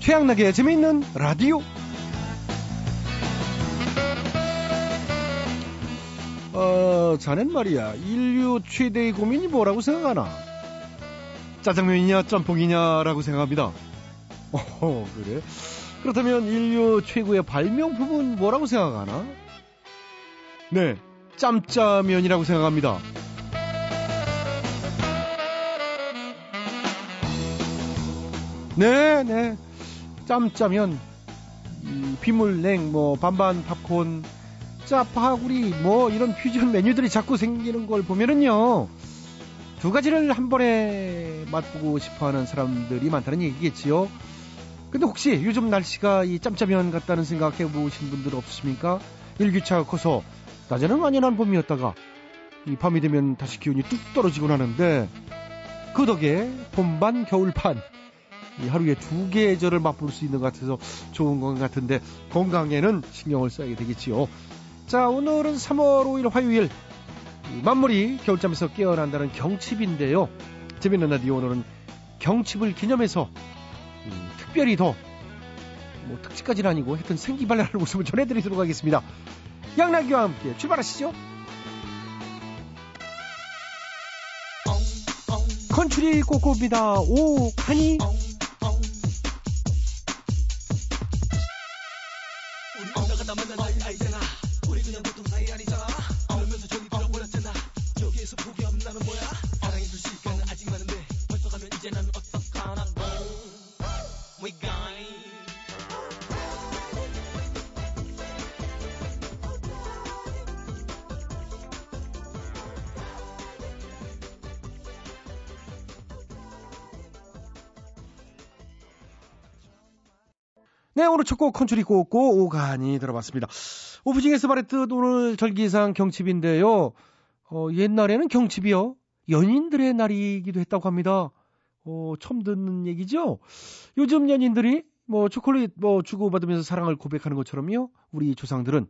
최양락의 재미있는 라디오. 어, 자넨 말이야. 인류 최대의 고민이 뭐라고 생각하나? 짜장면이냐, 짬뽕이냐라고 생각합니다. 어, 그래? 그렇다면 인류 최고의 발명품은 뭐라고 생각하나? 네, 짬짜면이라고 생각합니다. 네, 네. 짬짜면, 이 비물냉, 뭐, 반반 팝콘, 짜파구리, 뭐, 이런 퓨전 메뉴들이 자꾸 생기는 걸 보면은요, 두 가지를 한 번에 맛보고 싶어 하는 사람들이 많다는 얘기겠지요. 근데 혹시 요즘 날씨가 이 짬짜면 같다는 생각해 보신 분들 없으십니까? 일교차가 커서 낮에는 완연한 봄이었다가 이 밤이 되면 다시 기온이 뚝 떨어지곤 하는데 그 덕에 봄반 겨울반 하루에 두 계절을 맛볼 수 있는 것 같아서 좋은 것 같은데 건강에는 신경을 써야 되겠지요. 자, 오늘은 3월 5일 화요일 만물이 겨울잠에서 깨어난다는 경칩인데요. 재밌는 라디오 오늘은 경칩을 기념해서 음, 특별히 더 뭐 특집까지는 아니고 하여튼 생기발랄한 웃음을 전해드리도록 하겠습니다. 양락이와 함께 출발하시죠. 컨츄리 꼬꼬입니다. 오, 하니? 네, 오늘 첫곡 컨츄리 꼬꼬 오간이 들어봤습니다. 오프닝에서 말했듯 오늘 절기상 경칩인데요. 어, 옛날에는 경칩이요. 연인들의 날이기도 했다고 합니다. 어, 처음 듣는 얘기죠? 요즘 연인들이 뭐 초콜릿 뭐 주고받으면서 사랑을 고백하는 것처럼요. 우리 조상들은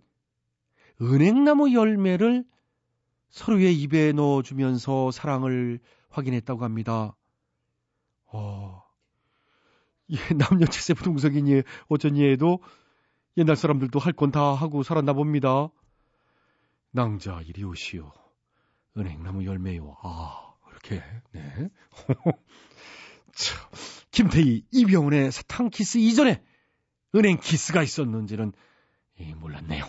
은행나무 열매를 서로의 입에 넣어주면서 사랑을 확인했다고 합니다. 어, 예, 남녀 칠세 부동석이니 어쩐니 해도 옛날 사람들도 할 건 다 하고 살았나 봅니다. 낭자 이리 오시오. 은행나무 열매요. 아, 이렇게, 네. 참, 김태희, 이병헌의 사탕 키스 이전에 은행 키스가 있었는지는 예, 몰랐네요.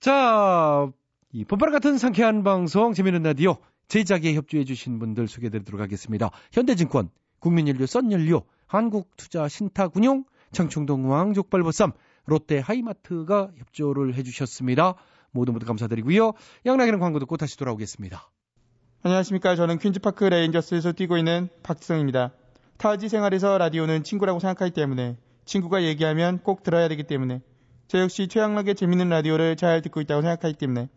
자, 이 봄바람 같은 상쾌한 방송, 재미있는 라디오, 제작에 협조해 주신 분들 소개해 드리도록 하겠습니다. 현대증권, 국민연료, 썬연료, 한국투자신탁운용, 장충동 왕 족발보쌈, 롯데 하이마트가 협조를 해주셨습니다. 모두 모두 감사드리고요. 양락이는 광고 듣고 다시 돌아오겠습니다. 안녕하십니까. 저는 퀸즈파크 레인저스에서 뛰고 있는 박지성입니다. 타지 생활에서 라디오는 친구라고 생각하기 때문에 친구가 얘기하면 꼭 들어야 되기 때문에 저 역시 최양락의 재밌는 라디오를 잘 듣고 있다고 생각하기 때문에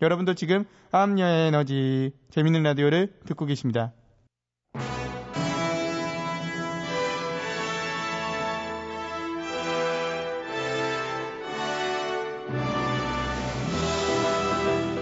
여러분도 지금 암녀의 에너지 재밌는 라디오를 듣고 계십니다.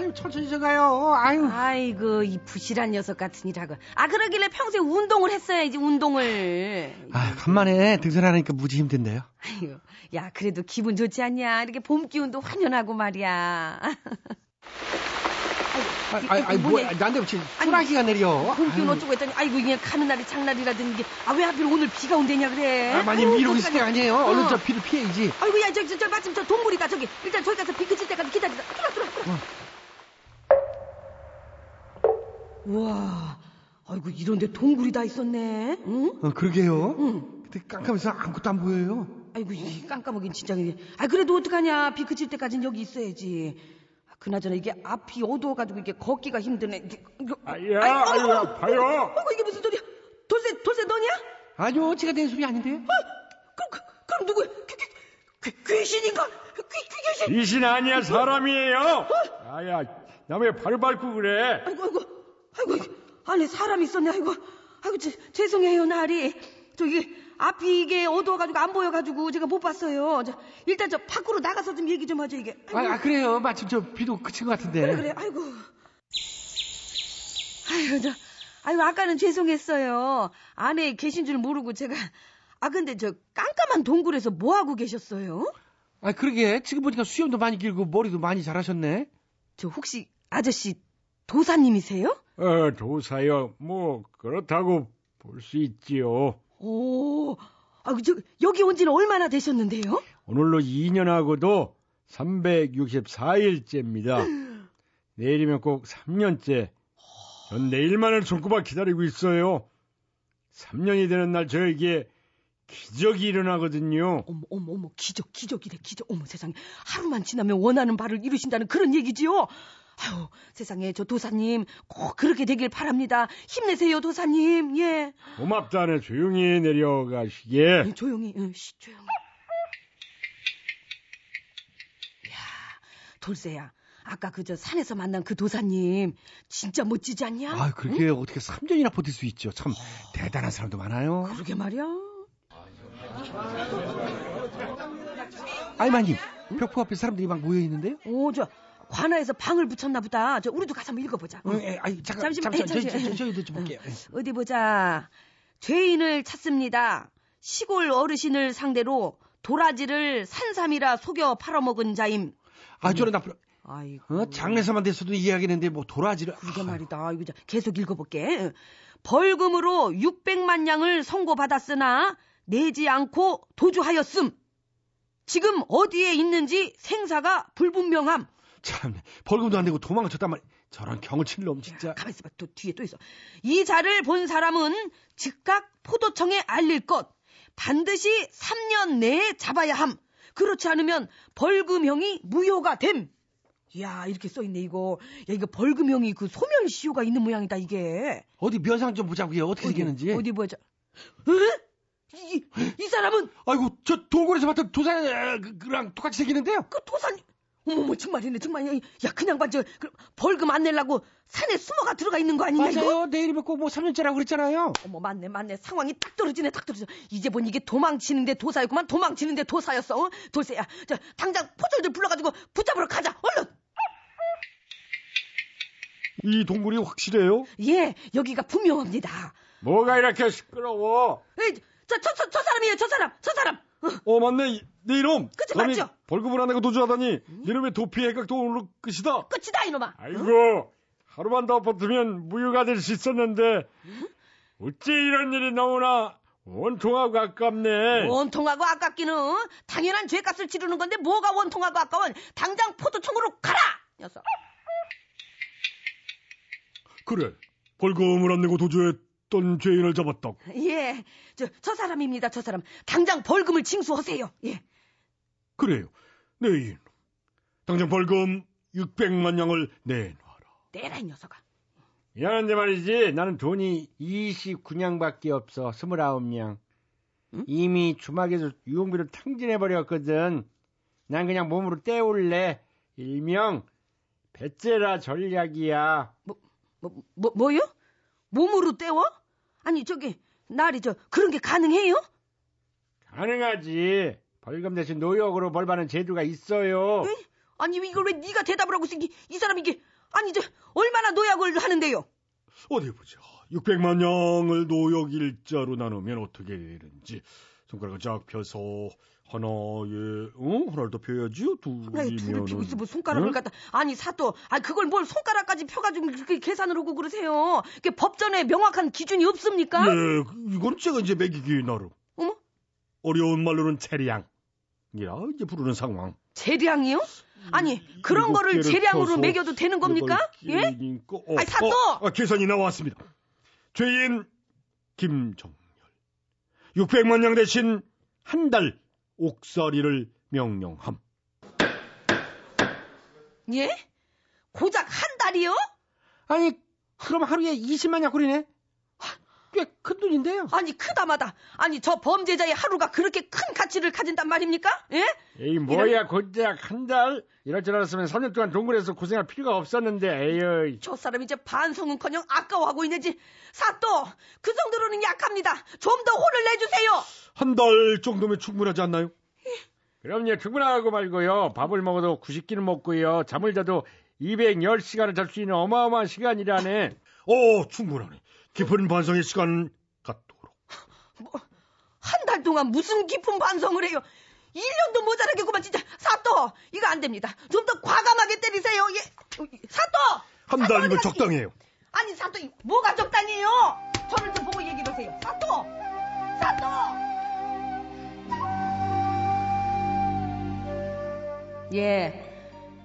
아유 천천히 좀 가요 아유 아이고 이 부실한 녀석 같으니라고. 아 그러길래 평소에 운동을 했어야지 운동을. 아, 간만에 등산하니까 무지 힘든데요. 아이고 야 그래도 기분 좋지 않냐? 이렇게 봄 기운도 환연하고 말이야. 아, 이- 아, 이- 아, 이 뭐, 뭐냐, 나한테 무슨 소나기가 내려. 봄 기운 아유. 어쩌고 했더니 아이고 이게 가는 날이 장날이라든지 아왜 하필 오늘 비가 온대냐 그래? 아, 많이 아유, 미루고 있을 때. 아니에요. 어. 얼른 저 비를 피해야지. 아이고 야 저기 저, 저 마침 저 동물이다 저기 일단 저기 가서 비 그칠 때까지 기다리자. 들어 들어 들어. 우와. 아이고 이런데 동굴이 다 있었네. 응? 어, 그러게요. 응. 근데 깜깜해서 아무것도 안 보여요. 아이고 이 깜깜하긴 진짜. 아 그래도 어떡하냐 비 그칠 때까지는 여기 있어야지. 아, 그나저나 이게 앞이 어두워가지고 이게 걷기가 힘드네. 아야 아이고, 아파요 아이고 이게 무슨 소리야? 돌쇠 돌쇠 너냐? 아니요, 제가 된 소리 아닌데요. 그럼 그- 그럼 누구야? 귀, 귀신인가? 귀, 귀, 귀신! 귀신 아니야 사람이에요. 아야 남의 발 밟고 그래. 아이고, 아이고, 아이고, 안에 사람 있었네, 아이고. 아이고, 제, 죄송해요, 나리. 저기, 앞이 이게 어두워가지고 안 보여가지고 제가 못 봤어요. 저, 일단 저 밖으로 나가서 좀 얘기 좀 하죠, 이게. 아이고, 아, 아, 그래요. 마침 저 비도 그친 것 같은데. 그래, 그래, 아이고. 아이고, 저, 아이고, 아까는 죄송했어요. 안에 계신 줄 모르고 제가. 아, 근데 저 깜깜한 동굴에서 뭐 하고 계셨어요? 아, 그러게. 지금 보니까 수염도 많이 길고 머리도 많이 자라셨네. 저 혹시 아저씨 도사님이세요? 어 도사요. 뭐 그렇다고 볼 수 있지요. 오, 아, 저, 여기 온 지는 얼마나 되셨는데요? 오늘로 2년하고도 364일째입니다. 내일이면 꼭 3년째. 전 내일만을 손꼽아 기다리고 있어요. 3년이 되는 날 저에게 기적이 일어나거든요. 어머, 어머, 어머, 기적, 기적이래, 기적. 어머, 세상에. 하루만 지나면 원하는 바를 이루신다는 그런 얘기지요? 아유, 세상에, 저 도사님, 꼭 그렇게 되길 바랍니다. 힘내세요, 도사님, 예. 고맙다네 조용히 내려가시게. 예, 조용히, 응, 시, 조용히. 야, 돌쇠야. 아까 그저 산에서 만난 그 도사님, 진짜 멋지지 않냐? 아, 그렇게 어떻게 3년이나 버틸 수 있죠. 참 대단한 사람도 많아요. 그러게 말이야. 아이마님, 벽포 앞에 사람들이 막 모여 있는데요. 오, 저, 관아에서 방을 붙였나 보다. 저, 우리도 가서 한번 읽어보자. 어, 에, 아이, 잠깐, 잠시만, 잠시만, 에이, 저, 저, 잠시만. 저, 저희도 좀 볼게요. 어디 보자. 죄인을 찾습니다. 시골 어르신을 상대로 도라지를 산삼이라 속여 팔아먹은 자임. 아, 저런 나쁜. 아이고. 어? 장례사만 됐어도 이해하겠는데 뭐 도라지를. 그게 아, 말이다. 이거 자, 계속 읽어볼게. 벌금으로 600만 양을 선고받았으나 내지 않고 도주하였음. 지금 어디에 있는지 생사가 불분명함. 참 벌금도 안 내고 도망쳤단 말이야. 저런 경을 칠놈 진짜. 가만 있어봐. 또 뒤에 또 있어. 이 자를 본 사람은 즉각 포도청에 알릴 것. 반드시 3년 내에 잡아야 함. 그렇지 않으면 벌금형이 무효가 됨. 이야 이렇게 써있네 이거. 야 이거 벌금형이 그 소멸시효가 있는 모양이다 이게. 어디 면상 좀 보자고요. 어떻게 생겼는지. 어디 보자. 에? 이, 이 사람은 아이고 저 동굴에서 봤던 도사랑 똑같이 생기는데요. 그 도사님. 어머머 정말이네 정말. 야 그냥 봐저 그 벌금 안 내려고 산에 숨어가 들어가 있는 거 아니냐 이거? 맞아요. 내일이면 꼭뭐 3년째라고 그랬잖아요. 어머 맞네 맞네 상황이 딱 떨어지네 딱 떨어져 이제 보니 이게 도망치는데 도사였구만 도망치는데 도사였어 어? 돌쇠야 저 당장 포졸들 불러가지고 붙잡으러 가자 얼른 이 동굴이 확실해요? 예 여기가 분명합니다 뭐가 이렇게 시끄러워? 에이, 저, 저, 저, 저 사람이에요 저 사람 저 사람 어, 어 맞네. 내 이놈. 그치, 감히 맞죠? 벌금을 안 내고 도주하다니. 내 이놈의 도피 해각도 오늘로 끝이다. 끝이다 이놈아. 아이고. 하루만 더 버티면 무효가 될 수 있었는데. 어찌 이런 일이 너무나. 원통하고 아깝네. 원통하고 아깝기는 당연한 죄값을 치르는 건데 뭐가 원통하고 아까워 당장 포도청으로 가라! 녀석. 그래. 벌금을 안 내고 도주했 던 죄인을 잡았다. 예, 저, 저 사람입니다, 저 사람. 당장 벌금을 징수하세요. 예. 그래요 내 이놈 당장 벌금 600만 양을 내놔라. 내라, 이 녀석아. 미안한데 말이지 나는 돈이 29냥밖에 없어 29냥 이미 주막에서 유흥비를 탕진해버렸거든 난 그냥 몸으로 떼올래 일명 배째라 전략이야 뭐, 뭐, 뭐요? 몸으로 때워? 아니, 저기, 날이 저, 그런 게 가능해요? 가능하지 벌금 대신 노역으로 벌받는 제도가 있어요 에? 아니, 이걸 왜 네가 대답을 하고 있어? 이, 이 사람이 이게, 아니, 저, 얼마나 노약을 하는데요? 어디 보자 600만 양을 노역 일자로 나누면 어떻게 되는지 손가락을 쫙 펴서 하나에 어? 하나를 더 펴야지 아이, 둘을 피고 있어, 뭐 손가락을 응? 갖다. 아니, 사또. 아니, 그걸 뭘 손가락까지 펴가지고 그렇게 계산을 하고 그러세요? 이게 법전에 명확한 기준이 없습니까? 네, 이건 제가 이제 매기기 나름. 어머? 어려운 말로는 체량. 이라 이제 부르는 상황. 재량이요? 아니, 그런 거를 재량으로 매겨도 되는 겁니까? 예? 어, 아이, 사또! 어, 아, 계산이 나왔습니다. 죄인 김정열. 600만 양 대신 한 달 옥살이를 명령함. 예? 고작 한 달이요? 아니 그럼 하루에 20만 약골이네. 꽤 큰 돈인데요. 아니 크다마다 아니 저 범죄자의 하루가 그렇게 큰 가치를 가진단 말입니까? 예? 에이 뭐야 고작 한 달? 이럴 줄 알았으면 3년 동안 동굴에서 고생할 필요가 없었는데 에이 저 사람 이제 반성은커녕 아까워하고 있는지 사또 그 정도로는 약합니다. 좀 더 혼을 내주세요. 한 달 정도면 충분하지 않나요? 그럼요 충분하고 말고요 밥을 먹어도 90끼는 먹고요 잠을 자도 210시간을 잘 수 있는 어마어마한 시간이라네 어 충분하네 깊은 반성의 시간 갖도록 한달 동안 무슨 깊은 반성을 해요. 1년도 모자라겠구만 진짜 사또 이거 안 됩니다. 좀 더 과감하게 때리세요. 예. 사또 한 달이면 적당해요 아니 사또 뭐가 적당해요? 저를 좀 보고 얘기를 하세요. 사또 사또 예.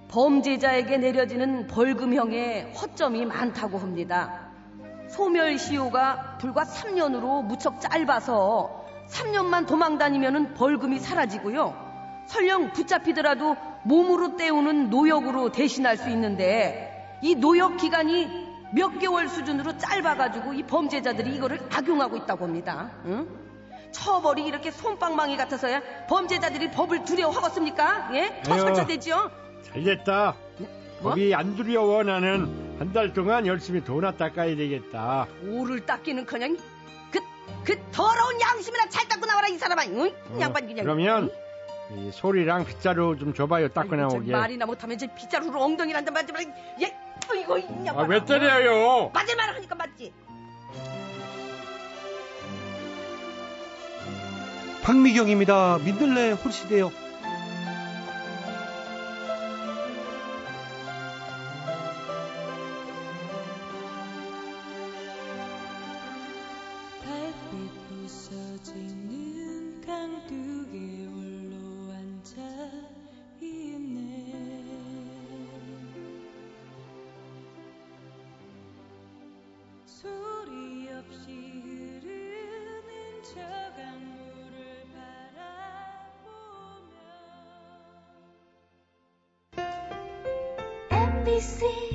범죄자에게 내려지는 벌금형에 허점이 많다고 합니다. 소멸시효가 불과 3년으로 무척 짧아서 3년만 도망 다니면 벌금이 사라지고요. 설령 붙잡히더라도 몸으로 때우는 노역으로 대신할 수 있는데 이 노역 기간이 몇 개월 수준으로 짧아가지고 이 범죄자들이 이거를 악용하고 있다고 합니다. 응? 처벌이 이렇게 솜방망이 같아서야 범죄자들이 법을 두려워하겠습니까? 예? 더. 설쳐되죠? 잘됐다 뭐? 거기 안 두려워 나는 한 달 동안 열심히 돈나 닦아야 되겠다 오를 닦기는 그냥 그, 그 더러운 양심이나 잘 닦고 나와라 이 사람아 응? 어, 양반 그냥 그러면 이 소리랑 빗자루 좀 줘봐요 닦고 나오게 말이나 못하면 제 빗자루로 엉덩이란다 맞지 말얘 이거 이 양반 아, 왜 때려요 맞을만 하니까 맞지 박미경입니다. 민들레 홀시대요. 부서지는 강둑에 홀로 앉아 있네. 소리 없이 흐르는 저 강물을 바라보며 MBC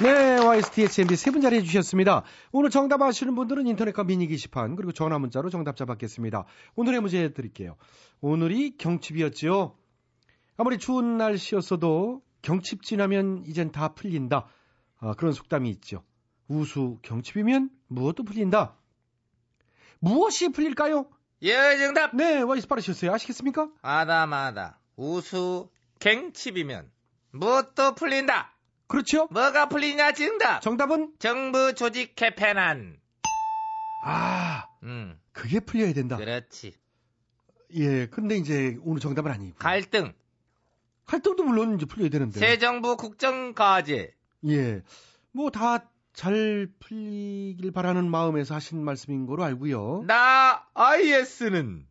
네 YSTHMB 세 분 자리해 주셨습니다 오늘 정답 아시는 분들은 인터넷과 미니 게시판 그리고 전화 문자로 정답자 받겠습니다 오늘의 문제 드릴게요 오늘이 경칩이었지요 아무리 추운 날씨였어도 경칩 지나면 이젠 다 풀린다 아, 그런 속담이 있죠 우수 경칩이면 무엇도 풀린다 무엇이 풀릴까요? 예 정답. 네, 와이스 빠르셨어요. 아시겠습니까? 아다마다 우수 갱칩이면 무엇도 풀린다. 그렇죠? 뭐가 풀리냐 정답. 정답은 정부 조직 개편안. 아, 음 그게 풀려야 된다. 그렇지. 예, 근데 이제 오늘 정답은 아니고. 갈등. 갈등도 물론 이제 풀려야 되는데. 새 정부 국정 과제. 예. 뭐 다 잘 풀리길 바라는 마음에서 하신 말씀인 거로 알고요. 나 IS는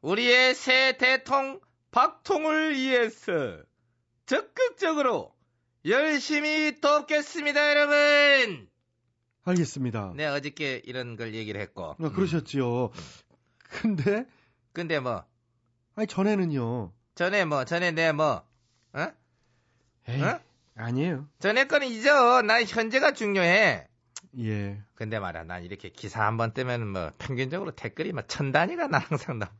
우리의 새 대통 박통을 위해서 적극적으로 열심히 돕겠습니다, 여러분. 알겠습니다. 네, 어저께 이런 걸 얘기를 했고. 아, 그러셨지요. 근데 근데 뭐 아니 전에는요. 전에 뭐 전에 내 뭐 어? 에이, 어? 아니에요. 전에 거는 잊어. 난 현재가 중요해. 예. 근데 말이야, 난 이렇게 기사 한 번 뜨면 뭐 평균적으로 댓글이 막 천 단위가 나 항상 나.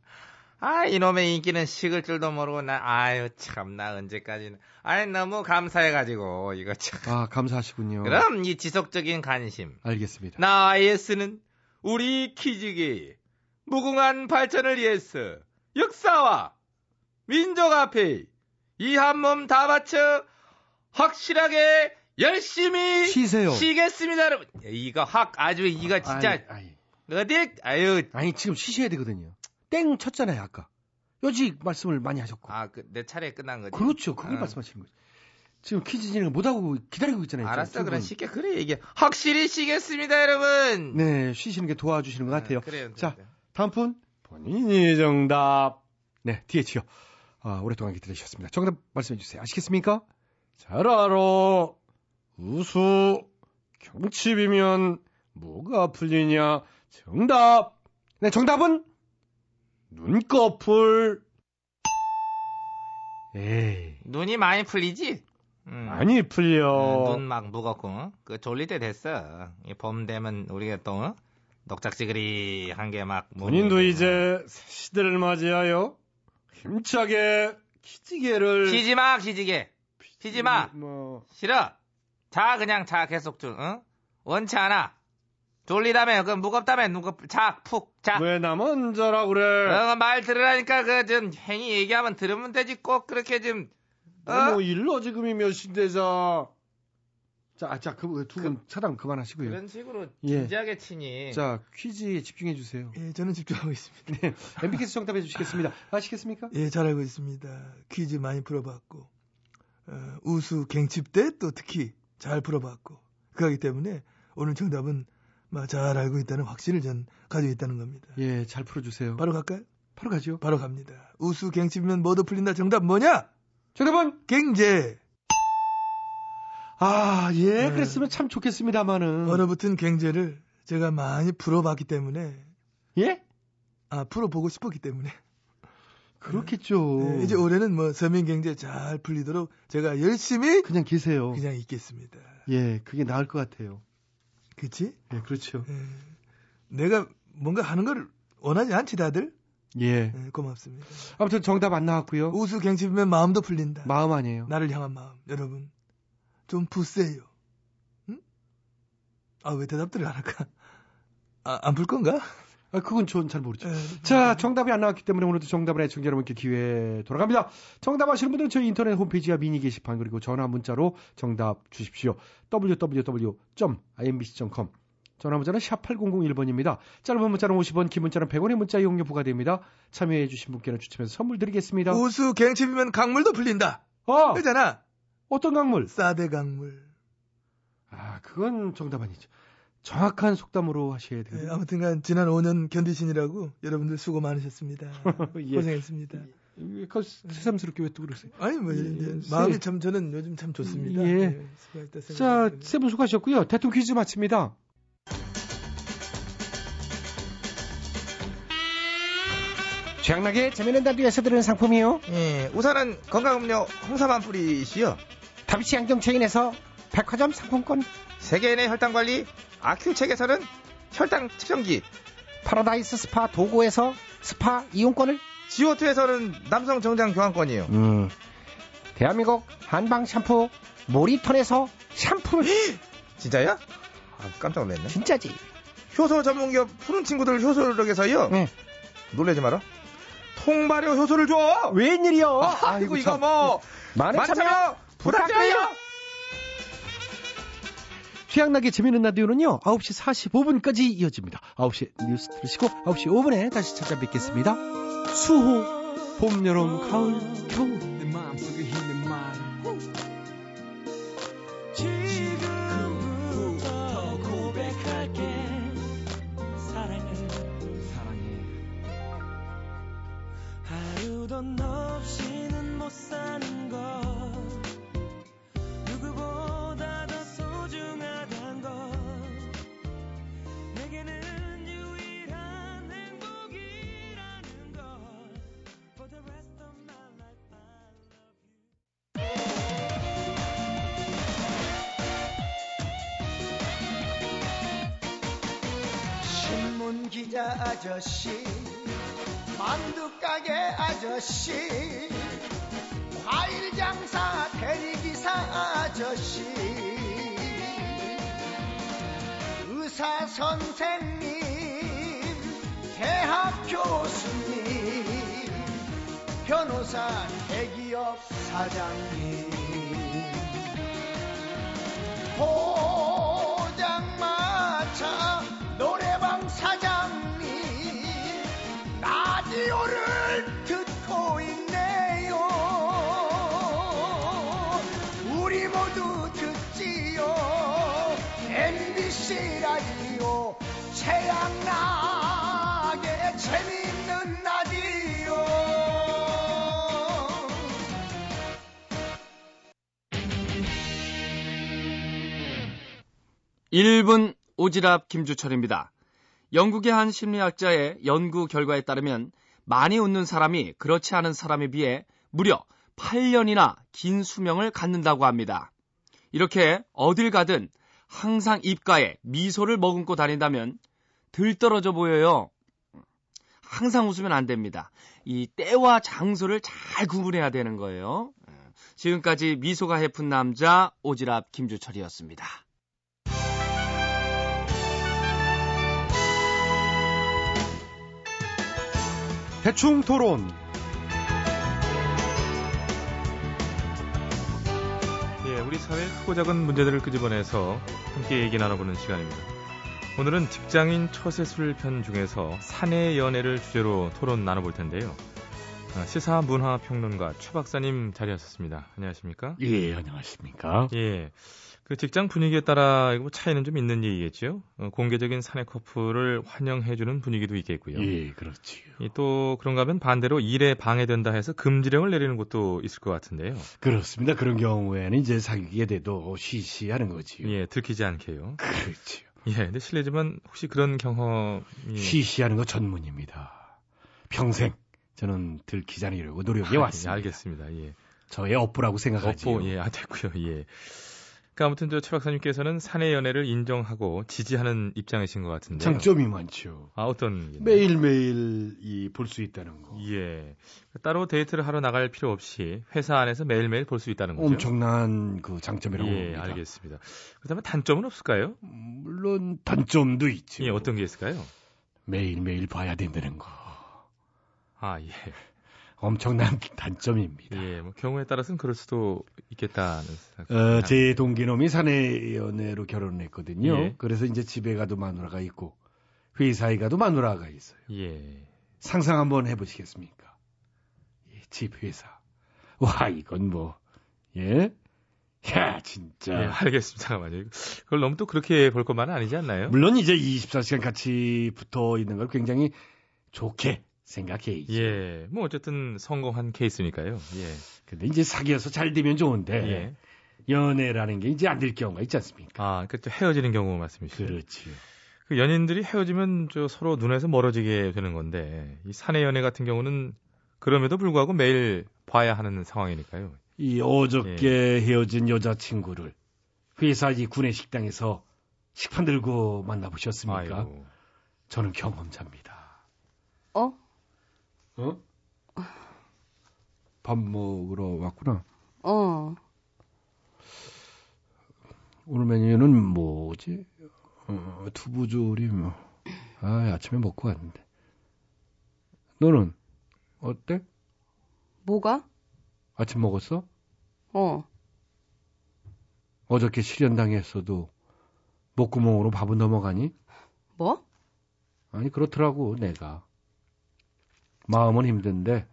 아, 이놈의 인기는 식을 줄도 모르고, 나, 아유, 참, 나 언제까지는. 아이, 너무 감사해가지고, 이거 참. 아, 감사하시군요. 그럼 이 지속적인 관심. 알겠습니다. 나 IS는 우리 키즈계의 무궁한 발전을 위해서 역사와 민족 앞에 이 한 몸 다 바쳐 확실하게 열심히 쉬세요. 쉬겠습니다, 여러분. 이거 확 아주 이거 진짜 아니, 아니. 어디 아유 아니, 지금 쉬셔야 되거든요. 땡 쳤잖아요, 아까. 요지 말씀을 많이 하셨고. 아 그 내 차례 끝난 거지. 그렇죠. 그걸 아. 말씀하시는 거죠. 지금 퀴즈 진행을 못하고 기다리고 있잖아요. 알았어, 두 그럼 분. 쉽게 그래 얘기해. 확실히 쉬겠습니다, 여러분. 네, 쉬시는 게 도와주시는 것 같아요. 아, 그래요. 자, 그래요. 다음 분. 본인이 정답. 네, DH요. 아, 오랫동안 기다리셨습니다. 정답 말씀해 주세요. 아시겠습니까? 잘 알아. 우수. 경칩이면 뭐가 풀리냐. 정답. 네, 정답은 눈꺼풀. 에이, 눈이 많이 풀리지? 음. 많이 풀려. 눈막 무겁고 어? 그 졸릴 때 됐어. 이 봄 되면 우리가 또 어? 녹작지그리 한 게 막 본인도 이제 새 시대를 맞이하여 힘차게 기지개를 쉬지 마, 기지개. 쉬지 마. 뭐 싫어. 자, 그냥 자, 계속 좀, 응? 원치 않아. 졸리다며, 그 무겁다며, 누가, 자, 푹, 자. 왜나 먼저라 그래? 어, 말 들으라니까, 그, 좀, 행위 얘기하면 들으면 되지, 꼭 그렇게 좀, 어? 뭐 일러 지금이 몇 시인데 자. 자, 아, 자, 그 두분 차단 그만하시고요. 그런 식으로 예. 진지하게 치니. 자, 퀴즈에 집중해 주세요. 예, 저는 집중하고 있습니다. 네, MBK에서 정답해 주시겠습니다. 아시겠습니까? 예, 잘 알고 있습니다. 퀴즈 많이 풀어봤고, 어, 우수 갱칩 때 또 특히 잘 풀어봤고, 그렇기 때문에 오늘 정답은 막 잘 알고 있다는 확신을 전 가지고 있다는 겁니다. 예, 잘 풀어 주세요. 바로 갈까요? 바로 가죠. 바로 갑니다. 우수 갱칩이면 뭐도 풀린다. 정답 뭐냐? 정답은 갱제. 아, 예, 네. 그랬으면 참 좋겠습니다만은. 얼어붙은 갱제를 제가 많이 풀어봤기 때문에, 예? 아, 풀어보고 싶었기 때문에. 그렇겠죠. 예, 이제 올해는 뭐 서민 경제 잘 풀리도록 제가 열심히 그냥 계세요. 그냥 있겠습니다. 예, 그게 나을 것 같아요. 그치? 예, 그렇죠. 예. 내가 뭔가 하는 걸 원하지 않지 다들? 예. 예, 고맙습니다. 아무튼 정답 안 나왔고요. 우수 갱칩이면 마음도 풀린다. 마음 아니에요. 나를 향한 마음. 여러분, 좀 푸세요. 응? 아, 왜 대답들을 안 할까? 아, 안 풀 건가? 아, 그건 전 잘 모르죠. 예, 자, 정답이 안 나왔기 때문에 오늘도 정답을 애청자 여러분께 기회 돌아갑니다. 정답 아시는 분들은 저희 인터넷 홈페이지와 미니 게시판 그리고 전화 문자로 정답 주십시오. www.imbc.com 전화 문자는 샵 8001번입니다. 짧은 문자는 50원, 긴 문자는 100원의 문자 이용료 부과됩니다. 참여해 주신 분께는 추첨해서 선물 드리겠습니다. 우수 갱칩이면 강물도 풀린다. 어, 그잖아. 어떤 강물? 싸대 강물. 아, 그건 정답 아니죠. 정확한 속담으로 하셔야 돼요. 예, 아무튼간 지난 5년 견디시느라고 여러분들 수고 많으셨습니다. 예. 고생했습니다. 그 새삼스럽게 왜 또 그러세요? 아니 뭐 이제 예, 마음이 세- 참 저는 요즘 참 좋습니다. 예. 수고했다 자. 세 분 수고하셨고요. 대통령 퀴즈 마칩니다. 최양락의 재미있는 단두에서 드리는 상품이요. 예, 우선은 건강음료 홍삼 한 뿌리시요. 다비치 안경체인에서 백화점 상품권. 세계인의 혈당 관리 아큐첵에서는 혈당 측정기. 파라다이스 스파 도고에서 스파 이용권을. 지오투에서는 남성 정장 교환권이요. 음. 대한민국 한방 샴푸 모리턴에서 샴푸를. 진짜야? 아, 깜짝 놀랐네. 진짜지. 효소 전문기업 푸른 친구들 효소력에서요. 네. 놀라지 마라. 통발효 효소를 줘. 웬일이요? 아 이고 이거 뭐 많은 참여 많잖아. 부탁드려요. 최양락의 재미있는 라디오는요, 9시 45분까지 이어집니다. 9시 뉴스 들으시고, 9시 5분에 다시 찾아뵙겠습니다. 수호, 봄, 여름, 가을, 겨울. 내 마음속에 있는 말 지금부터 고백할게 사랑해 사랑해 하루도 너 없이는 못 사는 것 기자 아저씨 만두가게 아저씨 과일 장사 대리기사 아저씨 의사 선생님 대학 교수님 변호사 대기업 사장님. 포 재밌는 라디오 1분 오지랖 김주철입니다. 영국의 한 심리학자의 연구 결과에 따르면 많이 웃는 사람이 그렇지 않은 사람에 비해 무려 8년이나 긴 수명을 갖는다고 합니다. 이렇게 어딜 가든 항상 입가에 미소를 머금고 다닌다면 들떨어져 보여요. 항상 웃으면 안 됩니다. 이 때와 장소를 잘 구분해야 되는 거예요. 지금까지 미소가 해픈 남자 오지랖 김주철이었습니다. 대충 토론. 예, 우리 사회의 크고 작은 문제들을 끄집어내서 함께 얘기 나눠보는 시간입니다. 오늘은 직장인 처세술 편 중에서 사내 연애를 주제로 토론 나눠볼 텐데요. 아, 시사 문화 평론가 최 박사님 자리하셨습니다. 안녕하십니까? 예, 안녕하십니까? 예. 그 직장 분위기에 따라 이거 뭐 차이는 좀 있는 얘기겠죠. 어, 공개적인 사내 커플을 환영해주는 분위기도 있겠고요. 예, 그렇지요. 이또 그런가 하면 반대로 일에 방해된다 해서 금지령을 내리는 곳도 있을 것 같은데요. 그렇습니다. 그런 경우에는 이제 사귀게 돼도 쉬쉬하는 거지요. 예, 들키지 않게요. 그렇지요. 예, 근데 실례지만 혹시 그런 경험이 쉬쉬하는 거 전문입니다. 평생 저는 들키지 않으려고 노력해 아, 왔습니다. 예, 알겠습니다. 예. 저의 업보라고 생각하지요. 업보, 예, 아, 됐고요. 예. 그러니까 아무튼 저 최 박사님께서는 사내 연애를 인정하고 지지하는 입장이신 것 같은데. 장점이 많죠. 아, 어떤? 매일 매일 이 볼 수 있다는 거. 예. 따로 데이트를 하러 나갈 필요 없이 회사 안에서 매일 매일 볼 수 있다는 거죠. 엄청난 그 장점이라고 예, 봅니다. 알겠습니다. 그다음에 단점은 없을까요? 물론 단점도 있죠. 예, 어떤 게 있을까요? 매일 매일 봐야 된다는 거. 아, 예. 엄청난 단점입니다. 예, 뭐 경우에 따라서는 그럴 수도 있겠다는 생각. 어, 제 동기놈이 사내 연애로 결혼했거든요. 예. 그래서 이제 집에 가도 마누라가 있고 회사에 가도 마누라가 있어요. 예. 상상 한번 해보시겠습니까? 예, 집 회사. 와 이건 뭐 예? 야 진짜. 예, 알겠습니다. 잠깐만요. 그걸 너무 또 그렇게 볼 것만은 아니지 않나요? 물론 이제 24시간 같이 붙어 있는 걸 굉장히 좋게 생각해. 예, 뭐 어쨌든 성공한 케이스니까요. 예. 근데 이제 사귀어서 잘 되면 좋은데 예. 연애라는 게 이제 안 될 경우가 있지 않습니까? 아, 그또 헤어지는 경우 말씀이시죠? 그렇지요. 그 연인들이 헤어지면 저 서로 눈에서 멀어지게 되는 건데 이 사내 연애 같은 경우는 그럼에도 불구하고 매일 봐야 하는 상황이니까요. 이 어저께 헤어진 여자친구를 회사 이 구내 식당에서 식판 들고 만나보셨습니까? 아이고. 저는 경험자입니다. 어? 어? 밥 먹으러 왔구나. 어. 오늘 메뉴는 뭐지? 어, 두부조림. 아, 아침에 먹고 왔는데. 너는 어때? 뭐가? 아침 먹었어? 어. 어저께 실현당했어도 목구멍으로 밥은 넘어가니? 뭐? 아니 그렇더라고 내가. 마음은 힘든데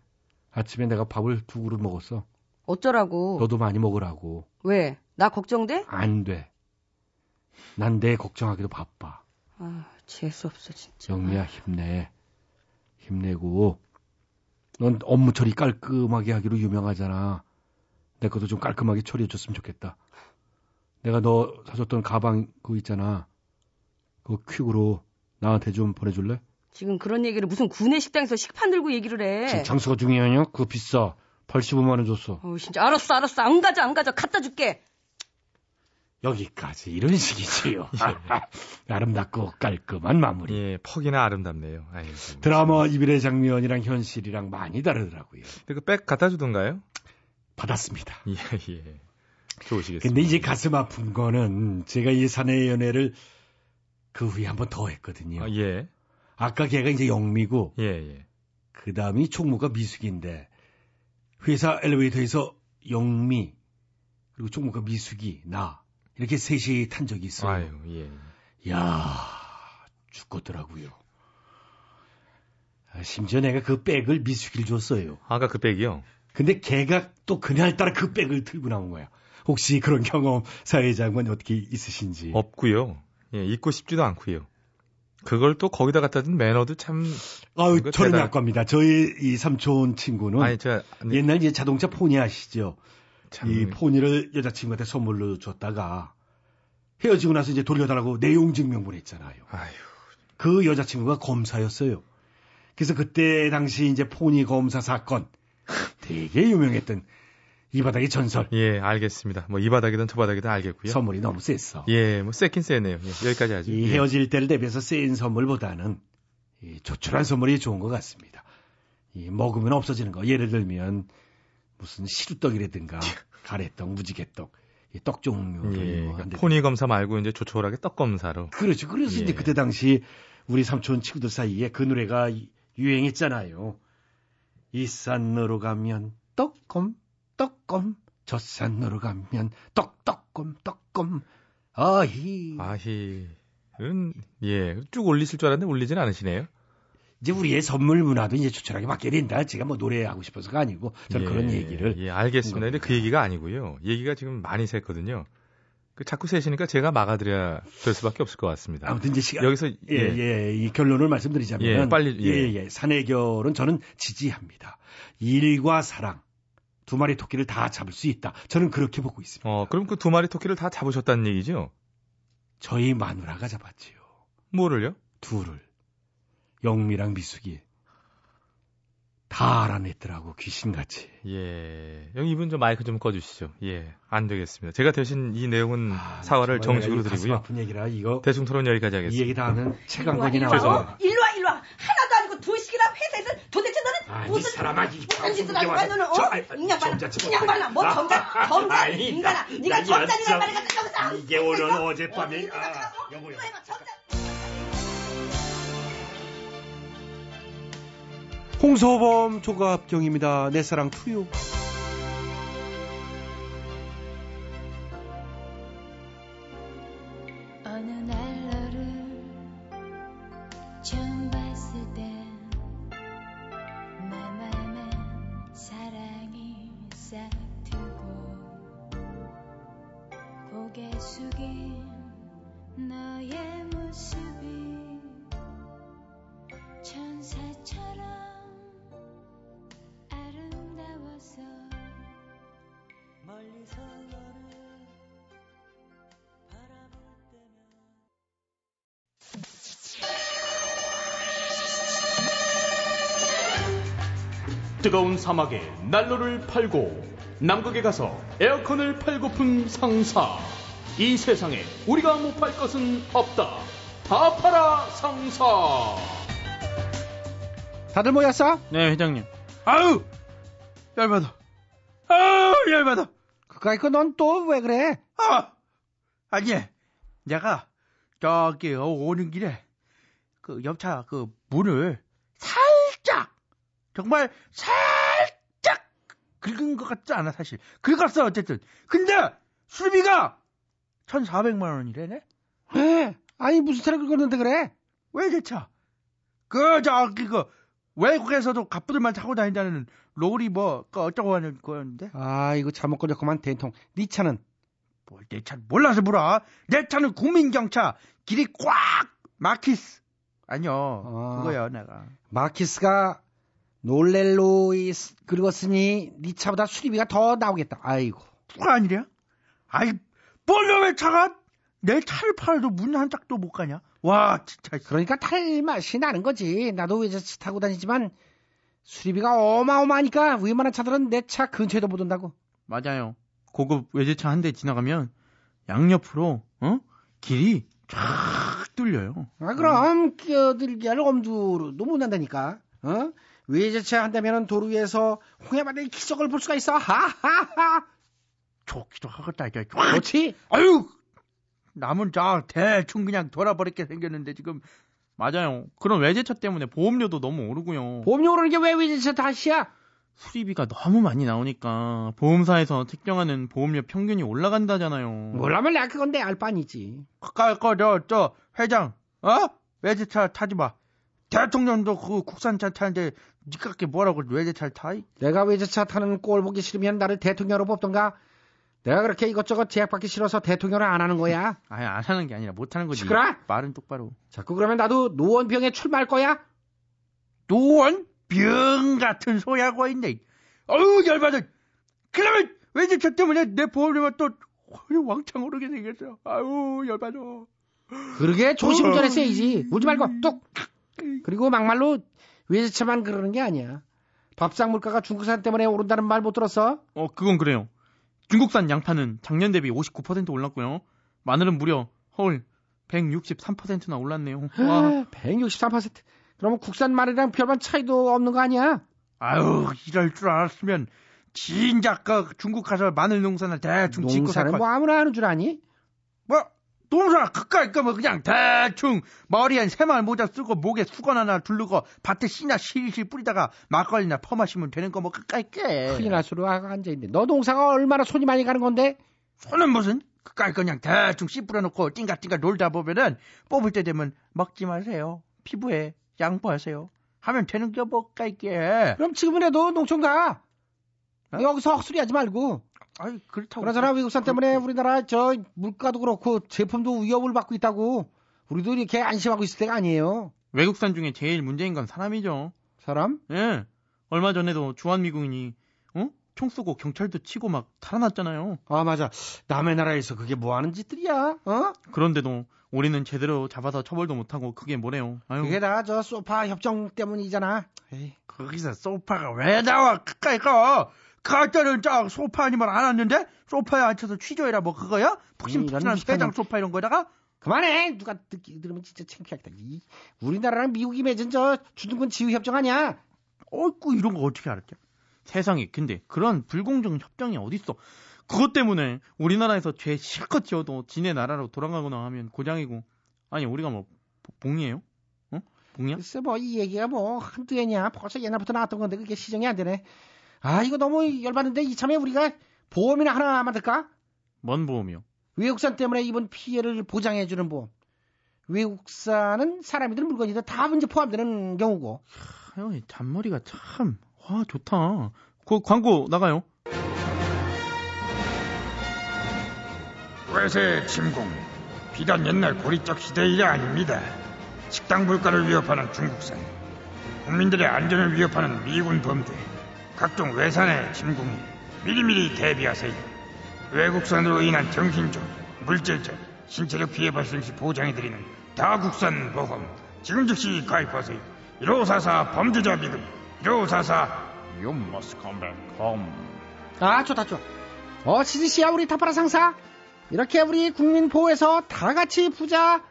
아침에 내가 밥을 두 그릇 먹었어. 어쩌라고? 너도 많이 먹으라고. 왜? 나 걱정돼? 안 돼. 난 내 걱정하기도 바빠. 아, 재수없어, 진짜. 영미야 힘내. 힘내고 넌 업무 처리 깔끔하게 하기로 유명하잖아. 내 것도 좀 깔끔하게 처리해줬으면 좋겠다. 내가 너 사줬던 가방 그거 있잖아. 그거 퀵으로 나한테 좀 보내줄래? 지금 그런 얘기를 무슨 구내 식당에서 식판 들고 얘기를 해. 지금 장수가 중요하냐? 그거 비싸. 85만 원 줬어. 어, 진짜 알았어, 알았어. 안 가져, 안 가져. 갖다 줄게. 여기까지 이런 식이지요. 아름답고 깔끔한 마무리. 예, 퍽이나 아름답네요. 아이고. 드라마 이별의 장면이랑 현실이랑 많이 다르더라고요. 근데 그백 갖다 주던가요? 받았습니다. 예, 예. 좋으시겠습니다. 근데 이제 가슴 아픈 거는 제가 이 사내의 연애를 그 후에 한 번 더 했거든요. 아, 예. 아까 걔가 이제 영미고, 예, 예. 그 다음이 총무가 미숙인데, 회사 엘리베이터에서 영미, 그리고 총무가 미숙이, 나, 이렇게 셋이 탄 적이 있어요. 아유, 예. 야 죽겠더라고요. 아, 심지어 내가 그 백을 미숙이를 줬어요. 아까 그 백이요? 근데 걔가 또 그날따라 그 백을 들고 나온 거야. 혹시 그런 경험 사회자분 어떻게 있으신지? 없고요. 예, 잊고 싶지도 않고요. 그걸 또 거기다 갖다 둔 매너도 참. 아유, 저는 대단- 약과입니다. 저희 이 삼촌 친구는 아니, 제가 옛날 이제 자동차 포니 아시죠? 참- 이 포니를 여자친구한테 선물로 줬다가 헤어지고 나서 이제 돌려달라고 내용 증명 보냈잖아요. 아유. 그 여자친구가 검사였어요. 그래서 그때 당시 이제 포니 검사 사건 되게 유명했던 이 바닥의 전설 예, 알겠습니다. 뭐 이 바닥이든 저 바닥이든 알겠고요. 선물이 너무 셌어. 예, 뭐 쎄긴 쎄네요. 예, 여기까지 하죠. 이 예. 헤어질 때를 대비해서 센 선물보다는 이 조촐한 선물이 좋은 것 같습니다. 이 먹으면 없어지는 거. 예를 들면 무슨 시루떡이라든가 가래떡, 무지개떡, 이떡 종류를 예, 뭐 그러니까 포니 검사 말고 이제 조촐하게 떡 검사로. 그렇죠. 그래서 예. 이제 그때 당시 우리 삼촌 친구들 사이에 그 노래가 이- 유행했잖아요. 이 산으로 가면 떡검, 떡검, 저 산으로 가면 떡떡검, 떡검. 아히. 아히. 은, 예, 쭉 올리실 줄 알았는데 올리진 않으시네요. 이제 우리의 선물 문화도 이제 조촐하게 바뀌어야 된다. 제가 뭐 노래하고 싶어서가 아니고 저는 예, 그런 얘기를 예, 알겠습니다. 근데 그 얘기가 아니고요. 얘기가 지금 많이 샜거든요. 그 자꾸 세시니까 제가 막아드려야 될 수밖에 없을 것 같습니다. 아무튼 이제 시간 여기서 예, 예, 이 결론을 말씀드리자면 예, 빨리, 예. 예, 예, 사내결은 저는 지지합니다. 일과 사랑 두 마리 토끼를 다 잡을 수 있다. 저는 그렇게 보고 있습니다. 어, 그럼 그 두 마리 토끼를 다 잡으셨다는 얘기죠? 저희 마누라가 잡았지요. 뭐를요? 둘을 영미랑 미숙이 다 알아냈더라고 귀신같이. 예. 여기 이분 좀 마이크 좀 꺼주시죠. 예. 안 되겠습니다. 제가 대신 이 내용은 사과를 아, 정말 정식으로 드리고요. 아픈 얘기라 이거 대충 토론 여기까지 하겠습니다. 이 얘기 다 하면 최강권이 일로 와, 나와서 일로 와, 일로 와. 하나도 아니고 두식이나 회사에서 도대체 너는 아, 이 무슨 사람아, 이 무슨 짓을 방송국에 하는 거야 와서 너는 어? 이 양반아, 뭐 점자, 점자, 아니, 인간아, 나- 네가 말을 갖다 여기서 이게 오늘 어젯밤에 아, 여보야. 홍서범 조갑경입니다. 내 사랑 투요. 사막에 난로를 팔고 남극에 가서 에어컨을 팔고픈 상사. 이 세상에 우리가 못 팔 것은 없다. 다 팔아 상사. 다들 모였어? 네, 회장님. 아우! 열받아. 아우, 열받아. 그까이 그넌또 왜 그래? 아! 아니, 내가 저기 오는 길에 그 옆차 그 문을 살짝, 정말 살짝 긁은 것 같지 않아, 사실. 긁었어, 어쨌든. 근데 수리비가 1,400만 원이래네? 왜? 아니 무슨 차를 긁었는데 그래? 외제차. 그, 저기, 그, 외국에서도 갑부들만 타고 다닌다는 롤이 뭐, 그 어쩌고 하는 거였는데? 아 이거 잘못 걸렸구만 대통. 네 차는 뭘, 내 차, 몰라서 물어. 내 차는 국민경차. 길이 꽉! 마키스. 아니요. 아. 그거요, 내가. 마키스가 놀렐로 긁었으니 네 차보다 수리비가 더 나오겠다. 아이고. 누가 아니랴? 아이, 뭘왜 차가 내 차를 팔아도 문 한 짝도 못 가냐? 와, 진짜. 그러니까 탈 맛이 나는 거지. 나도 외제차 타고 다니지만 수리비가 어마어마하니까 웬만한 차들은 내 차 근처에도 못 온다고. 맞아요. 고급 외제차 한 대 지나가면 양옆으로 어 길이 쫙 뚫려요. 아 그럼 끼어들기를 엄두도 못 난다니까. 어? 외제차 한다면은 도로 위에서 홍해바다의 기적을 볼 수가 있어. 하하하. 좋기도 하겠다. 이제 좋지? 아유 남은 자 대충 그냥 돌아버리게 생겼는데 지금 맞아요. 그런 외제차 때문에 보험료도 너무 오르고요. 보험료 오르는 게 왜 외제차 탓이야? 수리비가 너무 많이 나오니까 보험사에서 책정하는 보험료 평균이 올라간다잖아요. 몰라면 내가 그건 내 알바니지. 가까이 거저저 회장 어 외제차 타지 마. 대통령도 그 국산차 타는데 니깎게 뭐라고 외제차를 타? 내가 외제차 타는 꼴 보기 싫으면 나를 대통령으로 뽑던가. 내가 그렇게 이것저것 제약받기 싫어서 대통령을 안 하는 거야. 아니 안 하는 게 아니라 못 하는 거지. 시끄러? 말은 똑바로. 자꾸 그러면 나도 노원병에 출마할 거야. 노원 병 같은 소리 하고 있네. 어우 열받아. 그러면 외제차 때문에 내 보험료가 또 왕창 오르게 생겼어. 아유 열받아. 그러게 조심 운전했어야지. 울지 말고 뚝. 그리고 막말로 외제차만 그러는 게 아니야. 밥상 물가가 중국산 때문에 오른다는 말 못 들었어? 어 그건 그래요. 중국산 양파는 작년 대비 59% 올랐고요. 마늘은 무려 헐 163%나 올랐네요. 와. 163%. 그러면 국산 마늘이랑 별반 차이도 없는 거 아니야? 아유 이럴 줄 알았으면 진작 그 중국 가서 마늘 농사나 대충 짓고 살 농사는 거. 뭐 아무나 하는 줄 아니? 뭐 농사 그까이 거면 그냥 대충 머리엔 새마을 모자 쓰고 목에 수건 하나 두르고 밭에 씨나 실실 뿌리다가 막걸리나 퍼마시면 되는 거뭐 그까이 게. 큰일 날 소리 하고 앉아있는데 너 농사가 얼마나 손이 많이 가는 건데? 손은 무슨 그까이 그냥 대충 씨 뿌려놓고 띵가띵가 놀다 보면은 뽑을 때 되면 먹지 마세요. 피부에 양보하세요. 하면 되는 게 뭐까이 게. 그럼 지금이라도 농촌 가. 여기서 헛소리 하지 말고. 아이 그렇다고. 그러잖아 외국산 때문에 우리나라 저 물가도 그렇고 제품도 위협을 받고 있다고. 우리도 이렇게 안심하고 있을 때가 아니에요. 외국산 중에 제일 문제인 건 사람이죠. 사람? 예. 얼마 전에도 주한 미군인이 어? 총 쏘고 경찰도 치고 막 달아났잖아요. 아 맞아. 남의 나라에서 그게 뭐 하는 짓들이야? 어? 그런데도 우리는 제대로 잡아서 처벌도 못하고 그게 뭐래요. 아유. 그게 다 저 소파 협정 때문이잖아. 에이. 거기서 소파가 왜 나와? 그까 이 거. 가짜는 짝 소파 아니면 안 왔는데 소파에 앉혀서 취조해라 뭐 그거야? 음, 푹신푹신한 회장 소파 이런 거다가 그만해. 누가 듣기 들으면 진짜 창피하겠다. 이, 우리나라랑 미국이 맺은 저 주둔군 지휘 협정 아니야? 어이구 이런 거 어떻게 알았죠? 세상에 근데 그런 불공정 협정이 어딨어? 그것 때문에 우리나라에서 죄 실컷 지어도 지네 나라로 돌아가거나 하면 고장이고 아니 우리가 뭐 봉이에요? 어? 봉이야? 글쎄 뭐 이 얘기가 뭐 한두 해냐 벌써 옛날부터 나왔던 건데 그게 시정이 안 되네. 아 이거 너무 열받는데 이참에 우리가 보험이나 하나 만들까? 뭔 보험이요? 외국산 때문에 입은 피해를 보장해주는 보험. 외국산은 사람이든 물건이든 다 문제 포함되는 경우고. 형이 잔머리가 참, 와, 좋다. 그 광고 나가요. 외세 침공. 비단 옛날 고리적 시대 일이 아닙니다. 식당 물가를 위협하는 중국산, 국민들의 안전을 위협하는 미군 범죄, 각종 외산의 침공에 미리미리 대비하세요. 외국산으로 인한 정신적, 물질적, 신체적 피해 발생 시 보장해드리는 다국산 보험 지금 즉시 가입하세요. 1544 범죄자 미금 1544 You must come back home. 아 좋다 좋아. 어 시지씨야 우리 타파라 상사. 이렇게 우리 국민 보호해서 다 같이 부자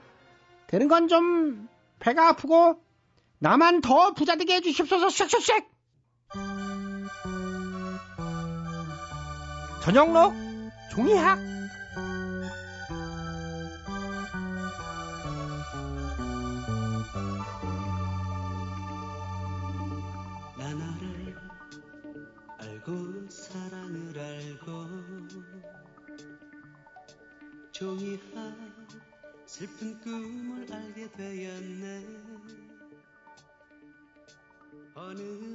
되는 건 좀 배가 아프고 나만 더 부자 되게 해주십소서 쉑쉑쉑. 전영록 종이학. 나 너를 알고 사랑을 알고 종이한 슬픈 꿈을 알게 되었네. 어느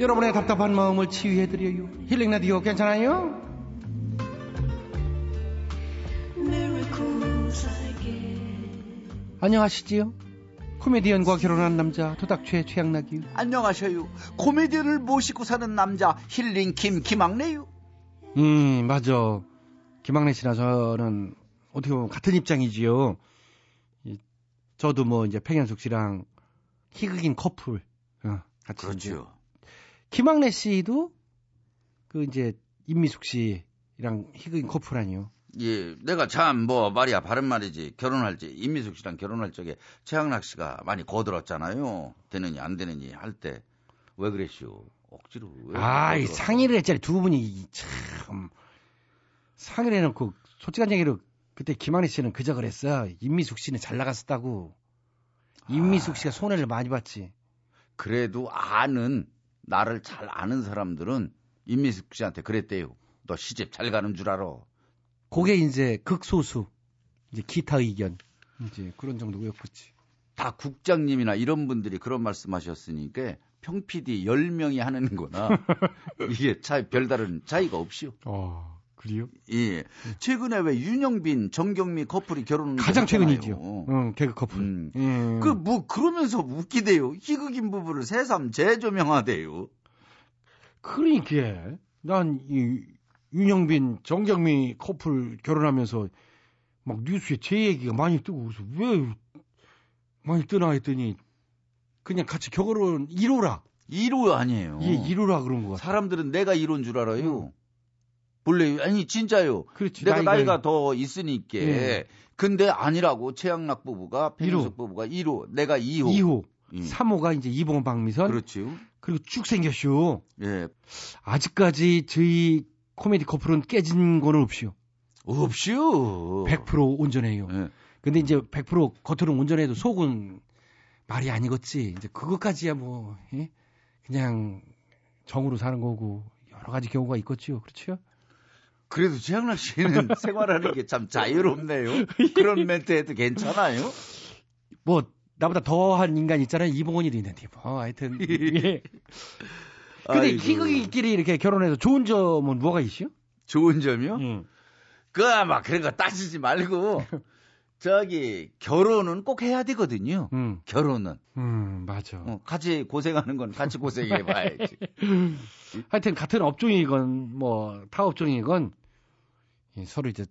여러분의 답답한 마음을 치유해드려요. 힐링 라디오 괜찮아요? 안녕하시지요? 코미디언과 결혼한 남자 도닥최 최양락이요. 안녕하셔요. 코미디언을 모시고 사는 남자 힐링 김 김학래요. 음 맞아. 김학래 씨나 저는 어떻게 보면 같은 입장이지요. 이, 저도 뭐 이제 팽현숙 씨랑 희극인 커플 어, 같이 그렇죠. 김학래 씨도 그 이제 임미숙 씨랑 희극인 커플 아니요. 예, 내가 참 뭐 말이야 바른 말이지 결혼할 때 임미숙 씨랑 결혼할 적에 최양락 씨가 많이 거들었잖아요. 되느니 안 되느니 할 때 왜 그랬슈? 억지로 왜 아, 이? 상의를 했잖아요. 두 분이 참 상의를 해놓고 솔직한 얘기로 그때 김학래 씨는 그저 그랬어. 임미숙 씨는 잘 나갔었다고. 임미숙 씨가 손해를 많이 봤지. 그래도 아는 나를 잘 아는 사람들은 임미숙 씨한테 그랬대요. 너 시집 잘 가는 줄 알아. 그게 이제 극소수. 이제 기타 의견. 이제 그런 정도였겠지. 다 국장님이나 이런 분들이 그런 말씀하셨으니까 평 PD 10명이 하는 거나 이게 차 별다른 차이가 없이요. 어, 그래요? 예. 최근에 왜 윤영빈, 정경미 커플이 결혼을 가장. 최근이죠. 응, 개그 커플. 음. 음. 그뭐 그러면서 웃기대요. 희극인 부부를 새삼 재조명하대요. 그러니까 난이 윤영빈, 정경미 커플 결혼하면서 막 뉴스에 제 얘기가 많이 뜨고 그래서 왜 많이 뜨나 했더니 그냥 같이 결혼 1호라. 1호 아니에요. 예, 1호라 그런 거 같아. 사람들은 내가 1호인 줄 알아요. 본래 아니 진짜요. 그렇지. 내가 나이가- 나이가, 더 있으니까. 예. 근데 아니라고 최양락 부부가 pen숙 부부가 1호, 내가 2호. 2호. 예. 3호가 이제 이봉 박미선. 그렇죠. 그리고 쭉 생겼슈. 예. 아직까지 저희 코미디 커플은 깨진 거는 없이요. 없이요. 100% 온전해요. 예. 근데 이제 100% 겉으로는 온전해도 속은 말이 아니겠지. 이제 그것까지야 뭐 예? 그냥 정으로 사는 거고 여러 가지 경우가 있겠지요. 그렇죠? 그래도 최양락 씨는 생활하는 게 참 자유롭네요. 그런 멘트 해도 괜찮아요? 뭐 나보다 더한 인간 있잖아요. 이봉원이도 있는데 뭐 하여튼 예. 근데. 희극이끼리 이렇게 결혼해서 좋은 점은 뭐가 있어요? 좋은 점이요? 음. 그 아마 그런 거 따지지 말고 저기 결혼은 꼭 해야 되거든요. 음. 결혼은 음, 맞아. 어, 같이 고생하는 건 같이 고생해 봐야지. 하여튼 같은 업종이건 뭐 타 업종이건 예, 서로 이제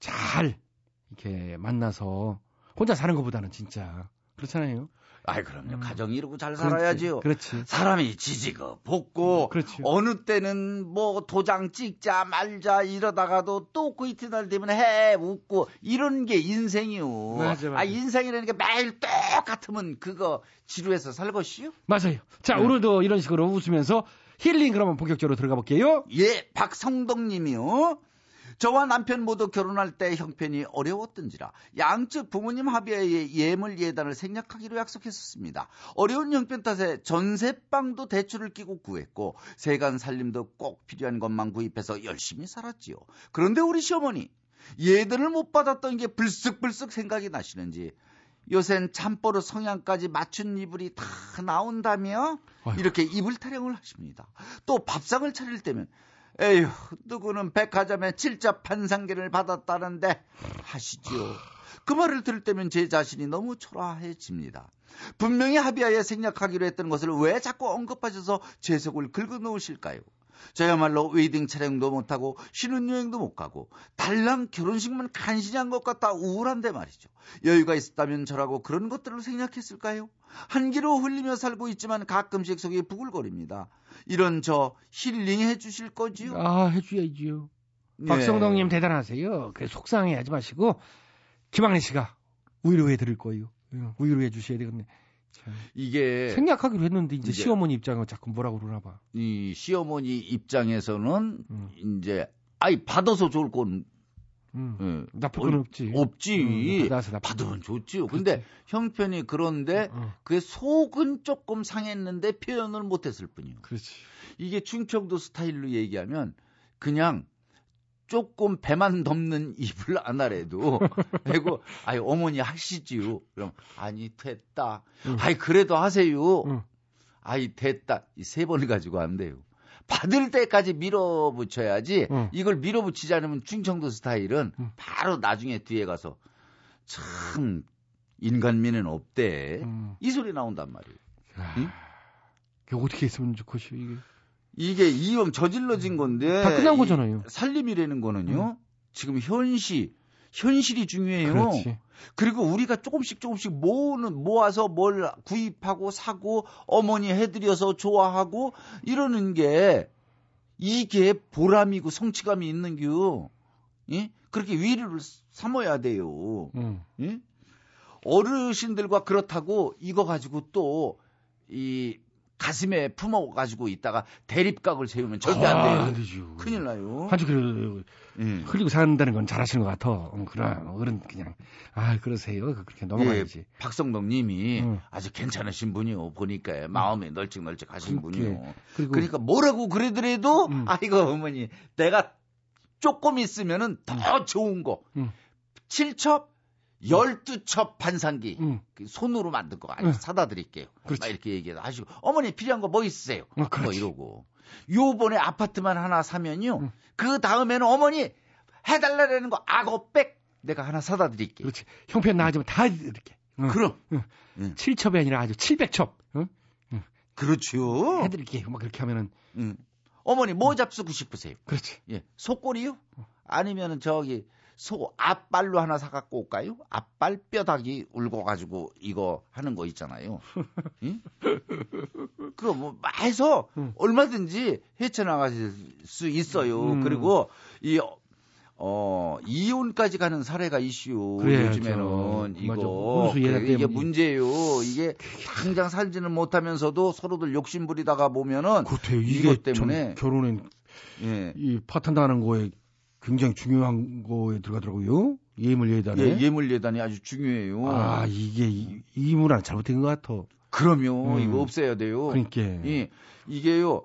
잘 이렇게 만나서 혼자 사는 것보다는 진짜 그렇잖아요. 아이 그럼요. 가정 이루고 잘 살아야지요. 그렇지. 사람이 지지고 볶고 그렇지. 어느 때는 뭐 도장 찍자 말자 이러다가도 또 그 이튿날 되면 해 웃고 이런 게 인생이요. 맞아, 맞아. 아 인생이라는 게 매일 똑같으면 그거 지루해서 살 것이요? 맞아요. 자, 네. 오늘도 이런 식으로 웃으면서 힐링 그러면 본격적으로 들어가 볼게요. 예, 박성덕님이요. 저와 남편 모두 결혼할 때 형편이 어려웠던지라 양측 부모님 합의하에 예물 예단을 생략하기로 약속했었습니다. 어려운 형편 탓에 전세방도 대출을 끼고 구했고 세간 살림도 꼭 필요한 것만 구입해서 열심히 살았지요. 그런데 우리 시어머니 예단을 못 받았던 게 불쑥불쑥 생각이 나시는지 요샌 잠버릇 성향까지 맞춘 이불이 다 나온다며 이렇게 이불 타령을 하십니다. 또 밥상을 차릴 때면 에휴 누구는 백화점에 칠자 판상계를 받았다는데 하시지요. 그 말을 들을 때면 제 자신이 너무 초라해집니다. 분명히 합의하에 생략하기로 했던 것을 왜 자꾸 언급하셔서 제 속을 긁어놓으실까요? 저야말로 웨딩 촬영도 못하고 신혼여행도 못 가고 달랑 결혼식만 간신히 한 것 같아 우울한데 말이죠. 여유가 있었다면 저라고 그런 것들을 생략했을까요? 한기로 흘리며 살고 있지만 가끔씩 속이 부글거립니다. 이런 저 힐링해 주실 거지요? 아, 해줘야지요. 예. 박성덕님 대단하세요. 그래 속상해하지 마시고 김학래 씨가 위로해 드릴 거예요. 예, 위로해 주셔야 되겠네. 참. 이게 생략하기로 했는데 이제 이제- 시어머니 입장은 자꾸 뭐라고 그러나 봐. 이 시어머니 입장에서는 음. 이제 아이 받아서 좋을 건 음. 예, 나쁠 건 어, 없지. 없지. 음, 받으면 좋지요. 근데 형편이 그런데 어. 그게 속은 조금 상했는데 표현을 못했을 뿐이요. 그렇지. 이게 충청도 스타일로 얘기하면 그냥 조금 배만 덮는 입을 안 하래도 하고 아이 어머니 하시지요. 그럼 아니 됐다. 응. 아이 그래도 하세요. 응. 아이 됐다 이 세 번을 가지고 안 돼요. 받을 때까지 밀어붙여야지 응. 이걸 밀어붙이지 않으면 충청도 스타일은 바로 나중에 뒤에 가서 참 인간미는 없대 이 소리 나온단 말이에요. 응? 이게 어떻게 했으면 좋겠어요, 이게. 이게 이왕 저질러진 건데 다 끝난 이 거잖아요. 살림이라는 거는요. 지금 현시 현실이 중요해요. 그렇지. 그리고 우리가 조금씩 조금씩 모으는 모아서 뭘 구입하고 사고 어머니 해드려서 좋아하고 이러는 게 이게 보람이고 성취감이 있는 겨. 예? 그렇게 위로를 삼아야 돼요. 응. 예? 어르신들과 그렇다고 이거 가지고 또 이 가슴에 품어 가지고 있다가 대립각을 세우면 절대 안 돼요. 아, 안 되죠. 큰일 나요. 아주 그래도 예. 흘리고 산다는 건 잘하시는 것 같아. 응, 그러나 어른 그냥 아 그러세요. 그렇게 넘어가야지. 예, 박성덕 님이 응. 아주 괜찮으신 분이요. 보니까 마음이 널찍널찍 하신 그렇게. 분이요. 그리고 그러니까 뭐라고 그러더라도 음. 아이고 어머니 내가 조금 있으면은 더 좋은 거. 음. 7첩 12첩 반상기 응. 그 손으로 만든 거 아주 응. 사다 드릴게요. 그렇지. 막 이렇게 얘기해서 하시고 어머니 필요한 거 뭐 있으세요? 어, 뭐. 이러고 요번에 아파트만 하나 사면요. 응. 그 다음에는 어머니 해달라는 거 악어백 내가 하나 사다 드릴게요. 그렇지. 형편 나아지면 다 이렇게. 응. 그럼 응. 응. 7첩이 아니라 아주 700첩. 응? 그렇죠. 해드릴게요. 막 그렇게 하면은 음. 어머니 뭐 잡수고 싶으세요? 그렇지. 예, 속꼬리요? 아니면은 저기 소 앞발로 하나 사갖고 올까요? 앞발 뼈다귀 울고 가지고 이거 하는 거 있잖아요. 응? 그럼 뭐 해서 음. 얼마든지 헤쳐나가실 수 있어요. 음. 그리고 이 어, 이혼까지 가는 사례가 이슈. 그래야죠. 요즘에는 맞아. 이거 그래, 이게. 문제예요. 이게 당장 살지는 못하면서도 서로들 욕심 부리다가 보면은 그렇대요. 이게 이것 때문에 참 결혼은 예. 이 파탄당하는 거에 굉장히 중요한 거에 들어가더라고요. 예물 예단에. 예, 예물 예단이 아주 중요해요. 아 이게 이, 이 문화 잘못된 것 같아. 그럼요. 음. 이거 없애야 돼요. 그러니까. 이, 이게요.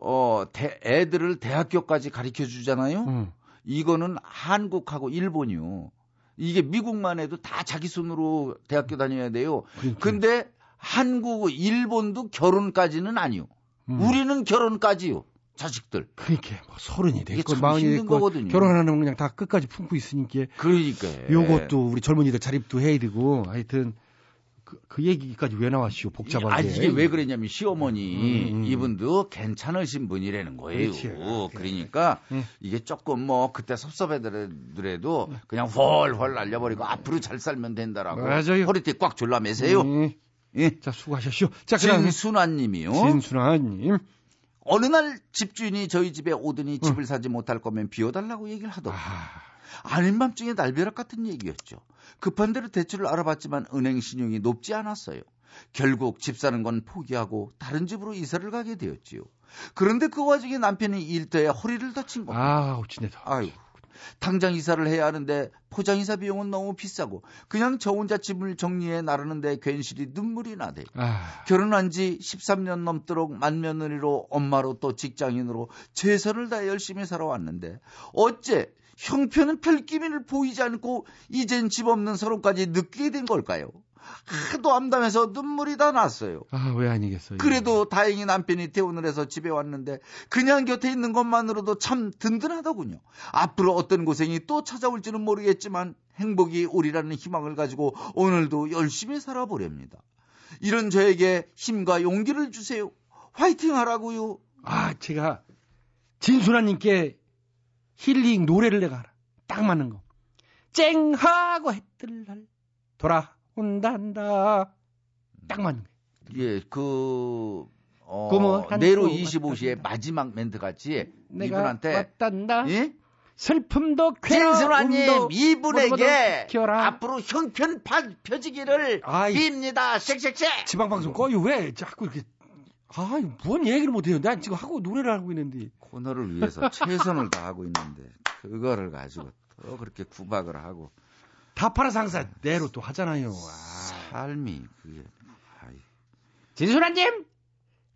어, 대- 애들을 대학교까지 가르쳐 주잖아요. 응. 이거는 한국하고 일본이요. 이게 미국만 해도 다 자기 손으로 대학교 다녀야 돼요. 그러니까. 근데 한국, 일본도 결혼까지는 아니요. 음. 우리는 결혼까지요. 자식들. 그러니까 뭐 서른이 됐고 참 마흔이 됐고 거거든요. 결혼하는 그냥 다 끝까지 품고 있으니까 그러니까. 요것도 우리 젊은이들 자립도 해야 되고 하여튼 그, 그 얘기까지 왜 나왔시오 복잡하게. 아, 이게 왜 그랬냐면 시어머니 음, 음. 이분도 괜찮으신 분이라는 거예요. 그렇지. 그러니까 음. 이게 조금 뭐 그때 섭섭해더라도 그냥 훨훨 날려버리고 앞으로 잘 살면 된다라고 맞아요. 허리띠 꽉 졸라 매세요. 음. 예. 자 수고하셨시오. 자 그다음에 진순아님이요. 진순아님. 어느 날 집주인이 저희 집에 오더니 집을 사지 못할 거면 비워달라고 얘기를 하더라고요. 아, 아닌 밤중에 날벼락 같은 얘기였죠. 급한 대로 대출을 알아봤지만 은행 신용이 높지 않았어요. 결국 집 사는 건 포기하고 다른 집으로 이사를 가게 되었지요. 그런데 그 와중에 남편이 일터에 허리를 다친 겁니다. 아 어찌네다. 아유. 당장 이사를 해야 하는데 포장 이사 비용은 너무 비싸고 그냥 저 혼자 집을 정리해 나르는데 괜시리 눈물이 나대. 아, 결혼한 지 13년 넘도록 맏며느리로 엄마로 또 직장인으로 최선을 다해 열심히 살아왔는데 어째 형편은 별 기미를 보이지 않고 이젠 집 없는 서론까지 느끼게 된 걸까요? 하도 암담해서 눈물이 다 났어요. 아, 왜 아니겠어요. 그래도 다행히 남편이 퇴원을 해서 집에 왔는데 그냥 곁에 있는 것만으로도 참 든든하더군요. 앞으로 어떤 고생이 또 찾아올지는 모르겠지만 행복이 오리라는 희망을 가지고 오늘도 열심히 살아보렵니다. 이런 저에게 힘과 용기를 주세요. 화이팅 하라고요. 아, 제가 진순아님께 힐링 노래를 내가 알아. 딱 맞는 거. 쨍하고 해뜰 날 돌아 온단다. 딱 맞는 거. 예, 그, 어, 그 네로 또 25시의 마지막 멘트 같이 이분한테 왔단다. 예? 슬픔도 괴로움도 이분에게 키워라. 앞으로 형편 파- 펴지기를 아이. 빕니다. 쉑쉑쉑. 지방 방송 꺼요. 왜 자꾸 이렇게. 아, 뭔 얘기를 못해요. 난 지금 하고 노래를 하고 있는데. 코너를 위해서 최선을 다하고 있는데 그거를 가지고 또 그렇게 구박을 하고 다파라 상사 내로 또 하잖아요. 아. 삶이 그게 아이. 진순아님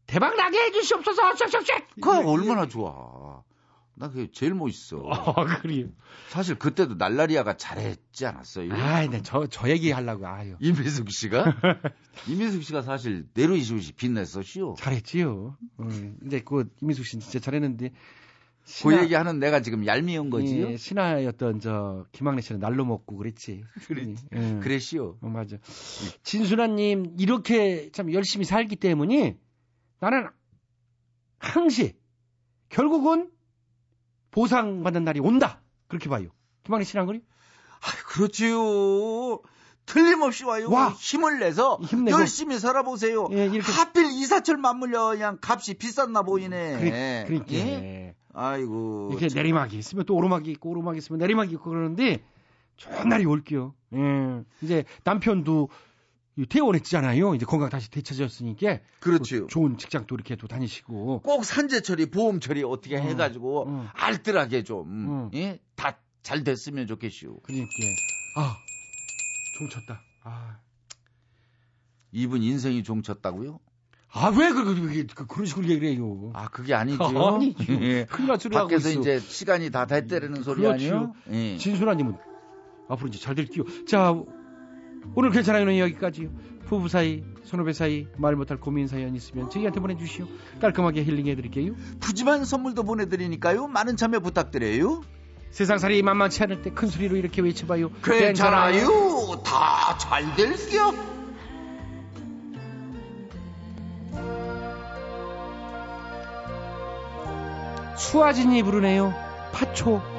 대박 나게 해주시옵소서. 쉑쉑쉑. 그거 얼마나 좋아. 나 그게 제일 멋있어. 아, 그래요. 사실 그때도 날라리아가 잘했지 않았어요? 아, 네, 저, 저 얘기 하려고, 아유. 이민숙 씨가? 이민숙 씨가 사실 내로이시우시 빛냈었시오. 잘했지요. 음, 근데 그, 이민숙 씨는 진짜 잘했는데. 그 얘기 하는 내가 지금 얄미운 거지요? 예, 신하였던 저, 김학래 씨는 날로 먹고 그랬지. 그랬, 예. 그랬시오. 어, 맞아. 진순아님, 이렇게 참 열심히 살기 때문에 나는 항시, 결국은 보상받는 날이 온다. 그렇게 봐요. 김학래 씨는 안 그래요? 아, 그렇지요. 틀림없이 와요. 와. 힘을 내서 힘내고. 열심히 살아보세요. 예, 이렇게- 하필 이사철 맞물려 그냥 값이 비쌌나 보이네. 그래, 그러니까. 예? 아이고. 이렇게 내리막이 있으면 또 오르막이 있고 오르막이 있으면 내리막이 있고 그러는데 좋은 날이 올게요. 예. 이제 남편도 이 퇴원했잖아요. 이제 건강 다시 되찾았으니까 그렇지요. 좋은 직장 또 이렇게 또 다니시고 꼭 산재 처리, 보험 처리 어떻게 해가지고 음. 알뜰하게 좀, 예? 다 잘 됐으면 좋겠시오. 그러니까 아 종쳤다. 아, 이분 인생이 종쳤다고요? 아 왜 그, 그, 그, 그런 식으로 얘기를 해요? 아, 그게 아니죠. 아니죠. 예. 큰일 날 소리 하고 밖에서 있어. 이제 시간이 다 됐다라는 소리 그렇죠. 아니에요? 예. 진순아님은 앞으로 이제 잘 될게요. 자 오늘 괜찮아요는 여기까지요. 부부 사이, 선후배 사이, 말 못할 고민 사연 있으면 저희한테 보내주시오. 깔끔하게 힐링해드릴게요. 푸짐한 선물도 보내드리니까요. 많은 참여 부탁드려요. 세상살이 만만치 않을 때 큰 소리로 이렇게 외쳐봐요. 괜찮아요. 다잘 될게요. 수아진이 부르네요. 파초.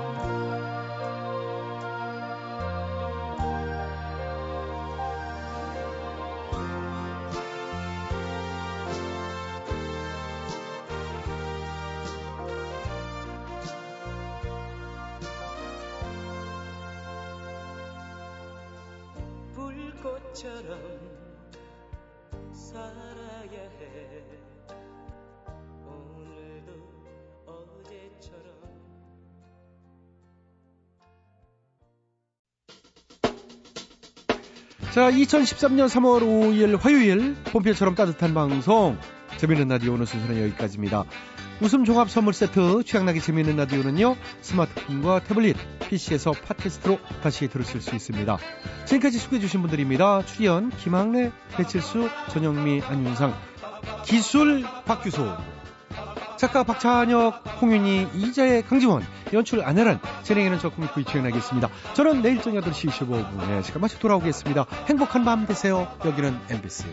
2013년 3월 5일 화요일 봄필처럼 따뜻한 방송 재미있는 라디오 오늘 순서는 여기까지입니다. 웃음 종합 선물 세트 취향나게 재미있는 라디오는요 스마트폰과 태블릿 PC에서 팟캐스트로 다시 들으실 수 있습니다. 지금까지 소개해 주신 분들입니다. 출연 김학래, 배칠수, 전영미, 안윤상, 기술 박규소, 작가 박찬혁, 홍윤희, 이자의 강지원, 연출 안혜란, 진행에는 저 코믹부이 취행하겠습니다. 저는 내일 저녁 8시 25분에 시간 마치 돌아오겠습니다. 행복한 밤 되세요. 여기는 MBC.